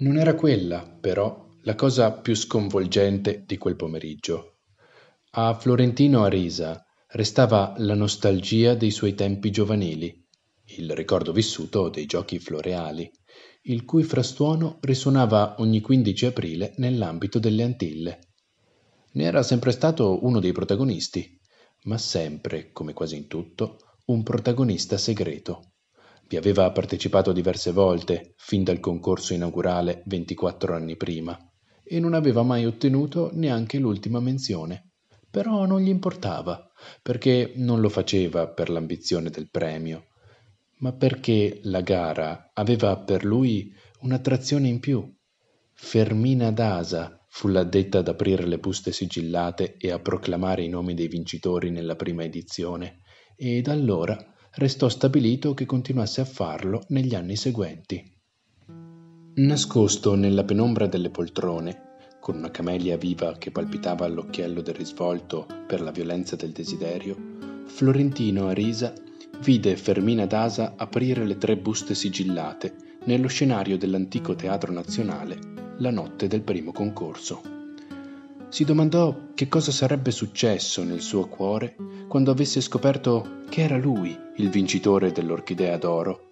Non era quella, però, la cosa più sconvolgente di quel pomeriggio. A Florentino Arisa restava la nostalgia dei suoi tempi giovanili, il ricordo vissuto dei giochi floreali, il cui frastuono risuonava ogni 15 aprile nell'ambito delle Antille. Ne era sempre stato uno dei protagonisti, ma sempre, come quasi in tutto, un protagonista segreto. Vi aveva partecipato diverse volte, fin dal concorso inaugurale 24 anni prima, e non aveva mai ottenuto neanche l'ultima menzione. Però non gli importava, perché non lo faceva per l'ambizione del premio, ma perché la gara aveva per lui un'attrazione in più. Fermina Dasa fu l'addetta ad aprire le buste sigillate e a proclamare i nomi dei vincitori nella prima edizione, e da allora restò stabilito che continuasse a farlo negli anni seguenti. Nascosto nella penombra delle poltrone, con una camelia viva che palpitava all'occhiello del risvolto per la violenza del desiderio, Florentino Arisa vide Fermina Dasa aprire le tre buste sigillate nello scenario dell'antico Teatro Nazionale la notte del primo concorso. Si domandò che cosa sarebbe successo nel suo cuore quando avesse scoperto che era lui il vincitore dell'Orchidea d'Oro.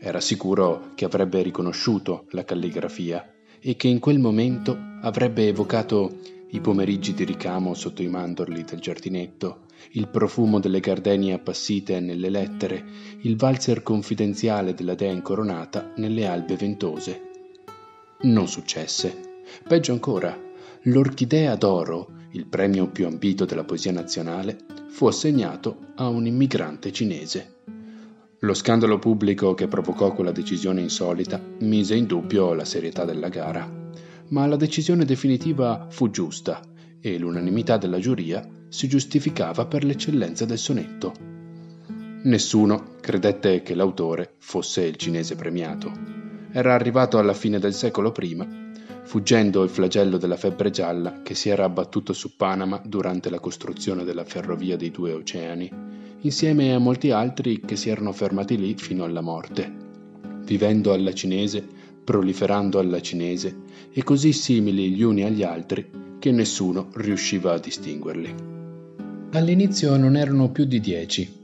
Era sicuro che avrebbe riconosciuto la calligrafia e che in quel momento avrebbe evocato i pomeriggi di ricamo sotto i mandorli del giardinetto, il profumo delle gardenie appassite nelle lettere, il valzer confidenziale della dea incoronata nelle albe ventose. Non successe. Peggio ancora, l'Orchidea d'Oro, il premio più ambito della poesia nazionale, fu assegnato a un immigrante cinese. Lo scandalo pubblico che provocò quella decisione insolita mise in dubbio la serietà della gara ma la decisione definitiva fu giusta e l'unanimità della giuria si giustificava per l'eccellenza del sonetto. Nessuno credette che l'autore fosse il cinese premiato. Era arrivato alla fine del secolo prima, fuggendo il flagello della febbre gialla che si era abbattuto su Panama durante la costruzione della ferrovia dei due oceani, insieme a molti altri che si erano fermati lì fino alla morte, vivendo alla cinese proliferando alla cinese e così simili gli uni agli altri che nessuno riusciva a distinguerli. All'inizio non erano più di dieci,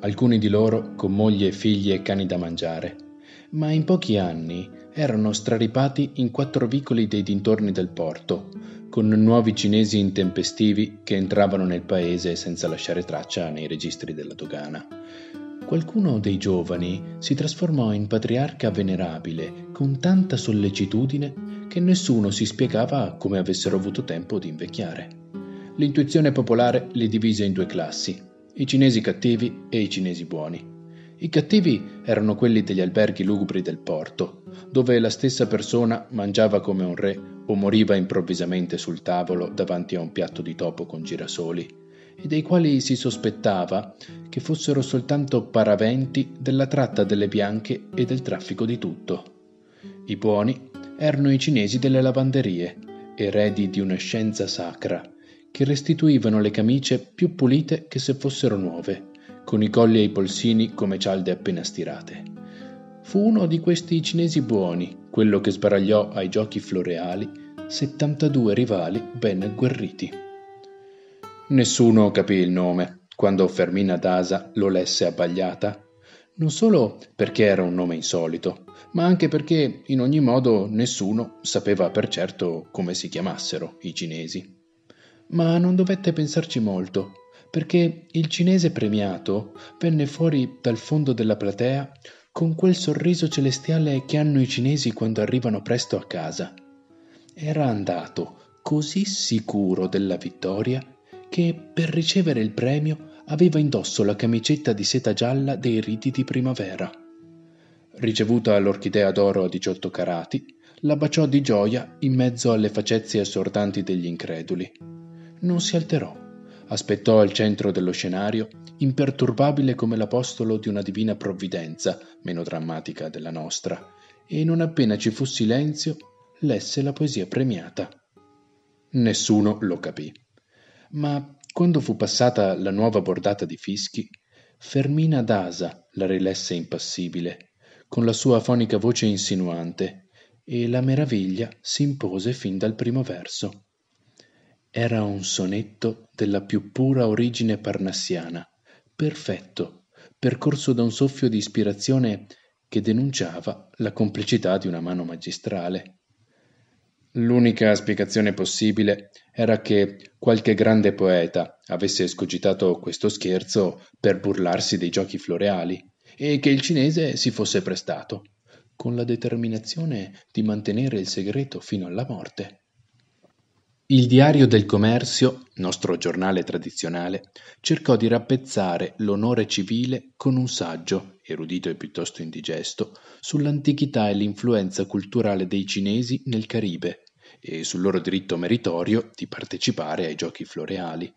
alcuni di loro con moglie figli e cani da mangiare, ma in pochi anni erano straripati in quattro vicoli dei dintorni del porto, con nuovi cinesi intempestivi che entravano nel paese senza lasciare traccia nei registri della dogana. Qualcuno dei giovani si trasformò in patriarca venerabile con tanta sollecitudine che nessuno si spiegava come avessero avuto tempo di invecchiare. L'intuizione popolare li divise in due classi, i cinesi cattivi e i cinesi buoni. I cattivi erano quelli degli alberghi lugubri del porto, dove la stessa persona mangiava come un re o moriva improvvisamente sul tavolo davanti a un piatto di topo con girasoli e dei quali si sospettava che fossero soltanto paraventi della tratta delle bianche e del traffico di tutto. I buoni erano i cinesi delle lavanderie, eredi di una scienza sacra, che restituivano le camicie più pulite che se fossero nuove, con i colli e i polsini come cialde appena stirate. Fu uno di questi cinesi buoni, quello che sbaragliò ai giochi floreali 72 rivali ben agguerriti. Nessuno capì il nome quando Fermina Dasa lo lesse abbagliata, non solo perché era un nome insolito, ma anche perché in ogni modo nessuno sapeva per certo come si chiamassero i cinesi. Ma non dovette pensarci molto, perché il cinese premiato venne fuori dal fondo della platea con quel sorriso celestiale che hanno i cinesi quando arrivano presto a casa. Era andato così sicuro della vittoria che per ricevere il premio aveva indosso la camicetta di seta gialla dei riti di primavera. Ricevuta l'orchidea d'oro a 18 carati, la baciò di gioia in mezzo alle facezie assordanti degli increduli. Non si alterò, aspettò al centro dello scenario, imperturbabile come l'apostolo di una divina provvidenza, meno drammatica della nostra, e non appena ci fu silenzio, lesse la poesia premiata. Nessuno lo capì. Ma quando fu passata la nuova bordata di fischi, Fermina Dasa la rilesse impassibile, con la sua fonica voce insinuante, e la meraviglia si impose fin dal primo verso. Era un sonetto della più pura origine parnassiana, perfetto, percorso da un soffio di ispirazione che denunciava la complicità di una mano magistrale. L'unica spiegazione possibile era che qualche grande poeta avesse escogitato questo scherzo per burlarsi dei giochi floreali e che il cinese si fosse prestato, con la determinazione di mantenere il segreto fino alla morte. Il Diario del Commercio, nostro giornale tradizionale, cercò di rappezzare l'onore civile con un saggio, erudito e piuttosto indigesto, sull'antichità e l'influenza culturale dei cinesi nel Caribe e sul loro diritto meritorio di partecipare ai giochi floreali.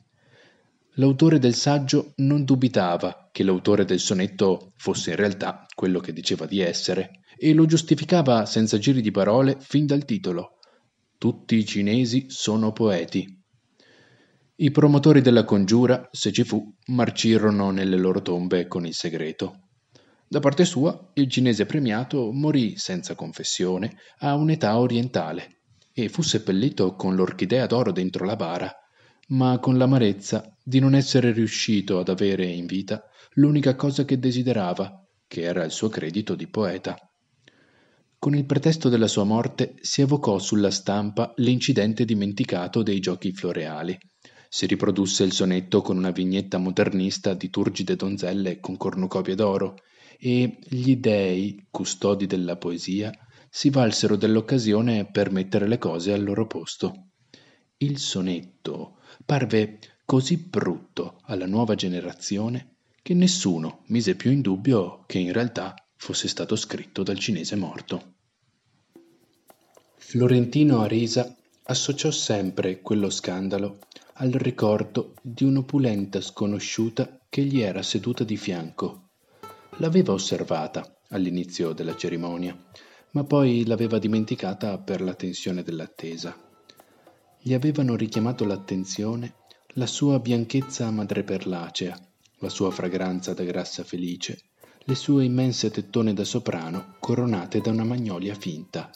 L'autore del saggio non dubitava che l'autore del sonetto fosse in realtà quello che diceva di essere e lo giustificava senza giri di parole fin dal titolo tutti i cinesi sono poeti. I promotori della congiura, se ci fu, marcirono nelle loro tombe con il segreto. Da parte sua, il cinese premiato morì senza confessione a un'età orientale e fu seppellito con l'orchidea d'oro dentro la bara, ma con l'amarezza di non essere riuscito ad avere in vita l'unica cosa che desiderava, che era il suo credito di poeta. Con il pretesto della sua morte si evocò sulla stampa l'incidente dimenticato dei giochi floreali. Si riprodusse il sonetto con una vignetta modernista di turgide donzelle con cornucopie d'oro e gli dei, custodi della poesia, si valsero dell'occasione per mettere le cose al loro posto. Il sonetto parve così brutto alla nuova generazione che nessuno mise più in dubbio che in realtà fosse stato scritto dal cinese morto. Florentino Arisa associò sempre quello scandalo al ricordo di un'opulenta sconosciuta che gli era seduta di fianco. L'aveva osservata all'inizio della cerimonia, ma poi l'aveva dimenticata per la tensione dell'attesa. Gli avevano richiamato l'attenzione la sua bianchezza madreperlacea, la sua fragranza da grassa felice, le sue immense tettone da soprano coronate da una magnolia finta.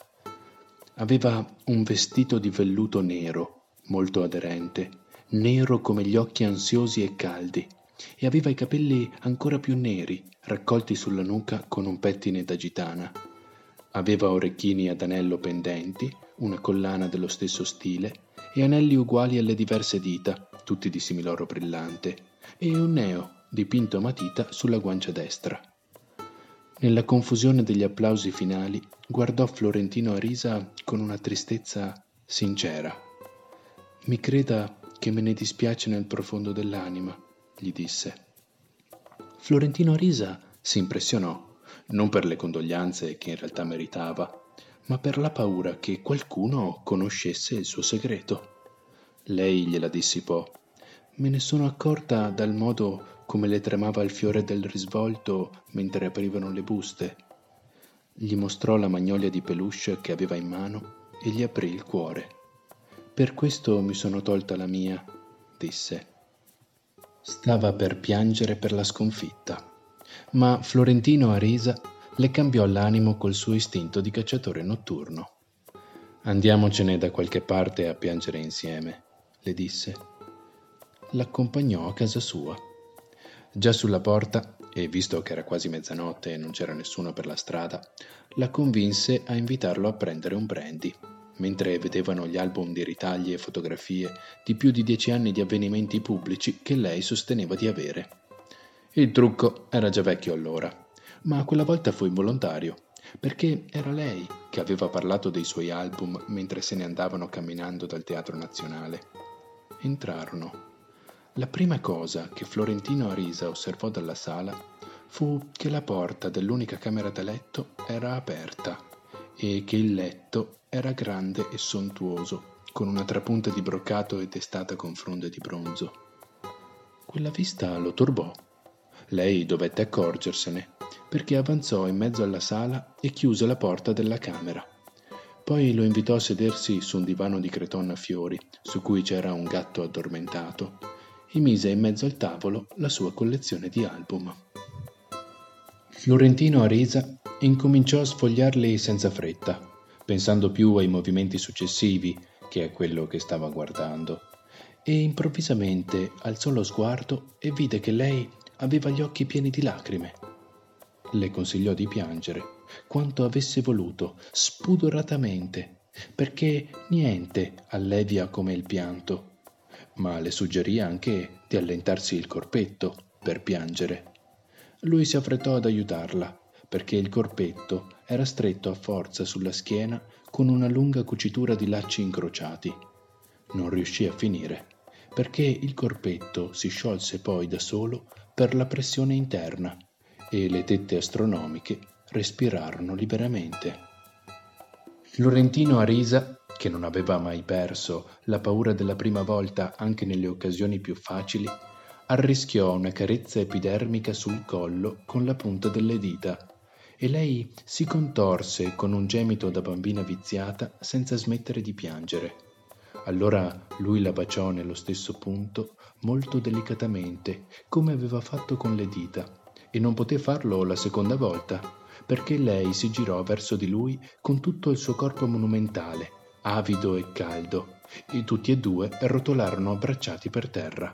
Aveva un vestito di velluto nero, molto aderente, nero come gli occhi ansiosi e caldi, e aveva i capelli ancora più neri, raccolti sulla nuca con un pettine da gitana. Aveva orecchini ad anello pendenti, una collana dello stesso stile e anelli uguali alle diverse dita, tutti di similoro brillante, e un neo dipinto a matita sulla guancia destra. Nella confusione degli applausi finali guardò Florentino Arisa con una tristezza sincera. Mi creda che me ne dispiace nel profondo dell'anima, gli disse. Florentino Arisa si impressionò, non per le condoglianze che in realtà meritava, ma per la paura che qualcuno conoscesse il suo segreto. Lei gliela dissipò. Me ne sono accorta dal modo come le tremava il fiore del risvolto mentre aprivano le buste. Gli mostrò la magnolia di peluche che aveva in mano e gli aprì il cuore. Per questo mi sono tolta la mia, disse. Stava per piangere per la sconfitta, ma Florentino Arisa le cambiò l'animo col suo istinto di cacciatore notturno. Andiamocene da qualche parte a piangere insieme, le disse. L'accompagnò a casa sua. Già sulla porta, e visto che era quasi mezzanotte e non c'era nessuno per la strada, la convinse a invitarlo a prendere un brandy, mentre vedevano gli album di ritagli e fotografie di più di dieci anni di avvenimenti pubblici che lei sosteneva di avere. Il trucco era già vecchio allora, ma quella volta fu involontario, perché era lei che aveva parlato dei suoi album mentre se ne andavano camminando dal Teatro Nazionale. Entrarono la prima cosa che Florentino Arisa osservò dalla sala fu che la porta dell'unica camera da letto era aperta e che il letto era grande e sontuoso, con una trapunta di broccato e testata con fronde di bronzo. Quella vista lo turbò. Lei dovette accorgersene, perché avanzò in mezzo alla sala e chiuse la porta della camera. Poi lo invitò a sedersi su un divano di cretonne a fiori, su cui c'era un gatto addormentato, e mise in mezzo al tavolo la sua collezione di album. Florentino Arisa incominciò a sfogliarli senza fretta, pensando più ai movimenti successivi che a quello che stava guardando, e improvvisamente alzò lo sguardo e vide che lei aveva gli occhi pieni di lacrime. Le consigliò di piangere quanto avesse voluto, spudoratamente, perché niente allevia come il pianto, ma le suggerì anche di allentarsi il corpetto per piangere. Lui si affrettò ad aiutarla, perché il corpetto era stretto a forza sulla schiena con una lunga cucitura di lacci incrociati. Non riuscì a finire, perché il corpetto si sciolse poi da solo per la pressione interna e le tette astronomiche respirarono liberamente. Florentino Arisa, che non aveva mai perso la paura della prima volta anche nelle occasioni più facili, arrischiò una carezza epidermica sul collo con la punta delle dita e lei si contorse con un gemito da bambina viziata senza smettere di piangere. Allora lui la baciò nello stesso punto, molto delicatamente, come aveva fatto con le dita, e non poté farlo la seconda volta perché lei si girò verso di lui con tutto il suo corpo monumentale, avido e caldo, e tutti e due rotolarono abbracciati per terra.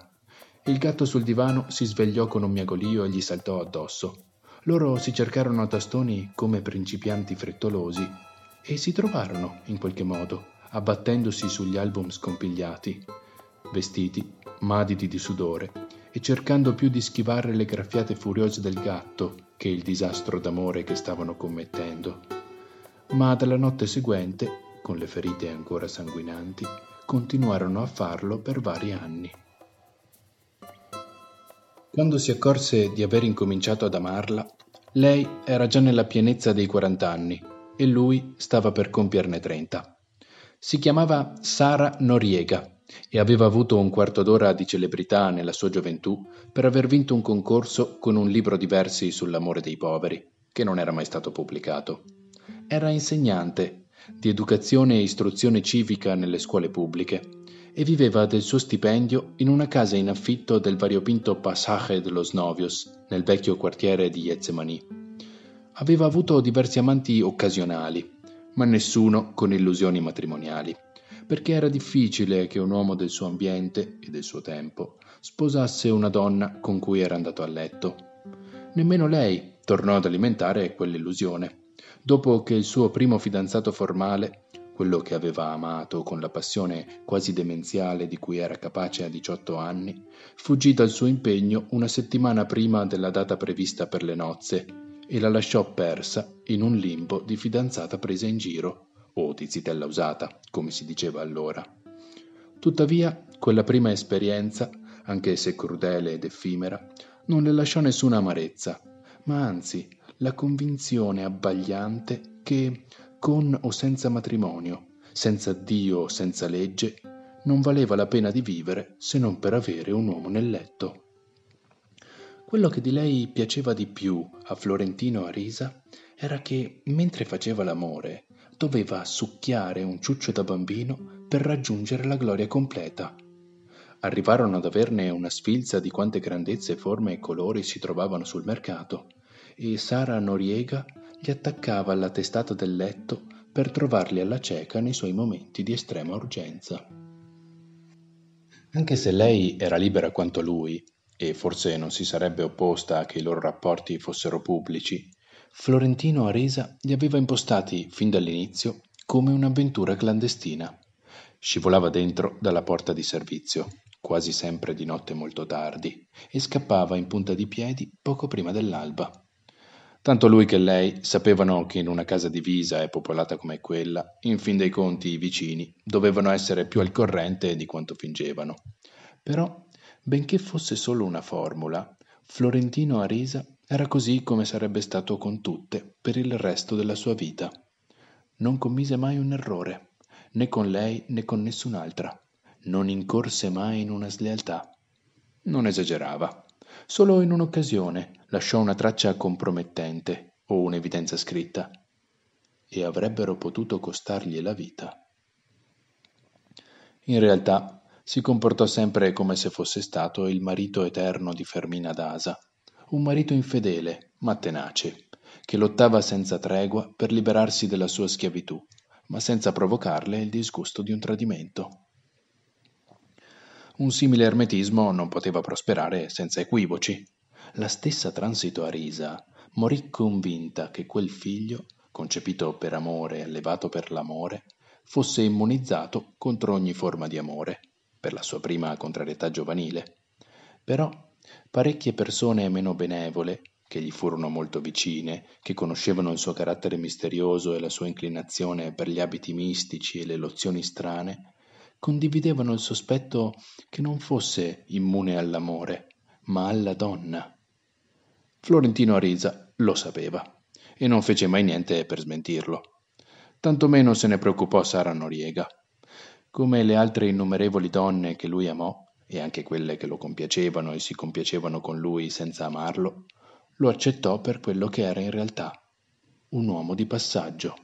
Il gatto sul divano si svegliò con un miagolio e gli saltò addosso. Loro si cercarono a tastoni come principianti frettolosi e si trovarono, in qualche modo, abbattendosi sugli album scompigliati, vestiti, madidi di sudore, e cercando più di schivare le graffiate furiose del gatto che il disastro d'amore che stavano commettendo. Ma dalla notte seguente, con le ferite ancora sanguinanti, continuarono a farlo per vari anni. Quando si accorse di aver incominciato ad amarla, lei era già nella pienezza dei 40 anni e lui stava per compierne 30. Si chiamava Sara Noriega e aveva avuto un quarto d'ora di celebrità nella sua gioventù per aver vinto un concorso con un libro di versi sull'amore dei poveri, che non era mai stato pubblicato. Era insegnante di educazione e istruzione civica nelle scuole pubbliche e viveva del suo stipendio in una casa in affitto del variopinto Passage de los Novios, nel vecchio quartiere di Yetzemani. Aveva avuto diversi amanti occasionali, ma nessuno con illusioni matrimoniali perché era difficile che un uomo del suo ambiente e del suo tempo sposasse una donna con cui era andato a letto. Nemmeno lei tornò ad alimentare quell'illusione, dopo che il suo primo fidanzato formale, quello che aveva amato con la passione quasi demenziale di cui era capace a 18 anni, fuggì dal suo impegno una settimana prima della data prevista per le nozze e la lasciò persa in un limbo di fidanzata presa in giro o di zitella usata, come si diceva allora. Tuttavia, quella prima esperienza, anche se crudele ed effimera, non le lasciò nessuna amarezza, ma anzi la convinzione abbagliante che, con o senza matrimonio, senza Dio o senza legge, non valeva la pena di vivere se non per avere un uomo nel letto. Quello che di lei piaceva di più a Florentino Arisa era che, mentre faceva l'amore, doveva succhiare un ciuccio da bambino per raggiungere la gloria completa. Arrivarono ad averne una sfilza di quante grandezze, forme e colori si trovavano sul mercato, e Sara Noriega li attaccava alla testata del letto per trovarli alla cieca nei suoi momenti di estrema urgenza. Anche se lei era libera quanto lui, e forse non si sarebbe opposta a che i loro rapporti fossero pubblici, Florentino Aresa li aveva impostati fin dall'inizio come un'avventura clandestina. Scivolava dentro dalla porta di servizio, quasi sempre di notte molto tardi, e scappava in punta di piedi poco prima dell'alba. Tanto lui che lei sapevano che in una casa divisa e popolata come quella, in fin dei conti i vicini dovevano essere più al corrente di quanto fingevano. Però, benché fosse solo una formula, Florentino Arisa era così come sarebbe stato con tutte per il resto della sua vita. Non commise mai un errore, né con lei né con nessun'altra. Non incorse mai in una slealtà. Non esagerava. Solo in un'occasione lasciò una traccia compromettente o un'evidenza scritta. E avrebbero potuto costargli la vita. In realtà si comportò sempre come se fosse stato il marito eterno di Fermina Dasa un marito infedele, ma tenace, che lottava senza tregua per liberarsi della sua schiavitù, ma senza provocarle il disgusto di un tradimento. Un simile ermetismo non poteva prosperare senza equivoci. La stessa Transito Arisa morì convinta che quel figlio, concepito per amore e allevato per l'amore, fosse immunizzato contro ogni forma di amore, per la sua prima contrarietà giovanile. Però parecchie persone meno benevole, che gli furono molto vicine, che conoscevano il suo carattere misterioso e la sua inclinazione per gli abiti mistici e le lozioni strane, condividevano il sospetto che non fosse immune all'amore, ma alla donna. Florentino Arisa lo sapeva e non fece mai niente per smentirlo. Tantomeno se ne preoccupò Sara Noriega. Come le altre innumerevoli donne che lui amò, e anche quelle che lo compiacevano e si compiacevano con lui senza amarlo, lo accettò per quello che era in realtà, un uomo di passaggio.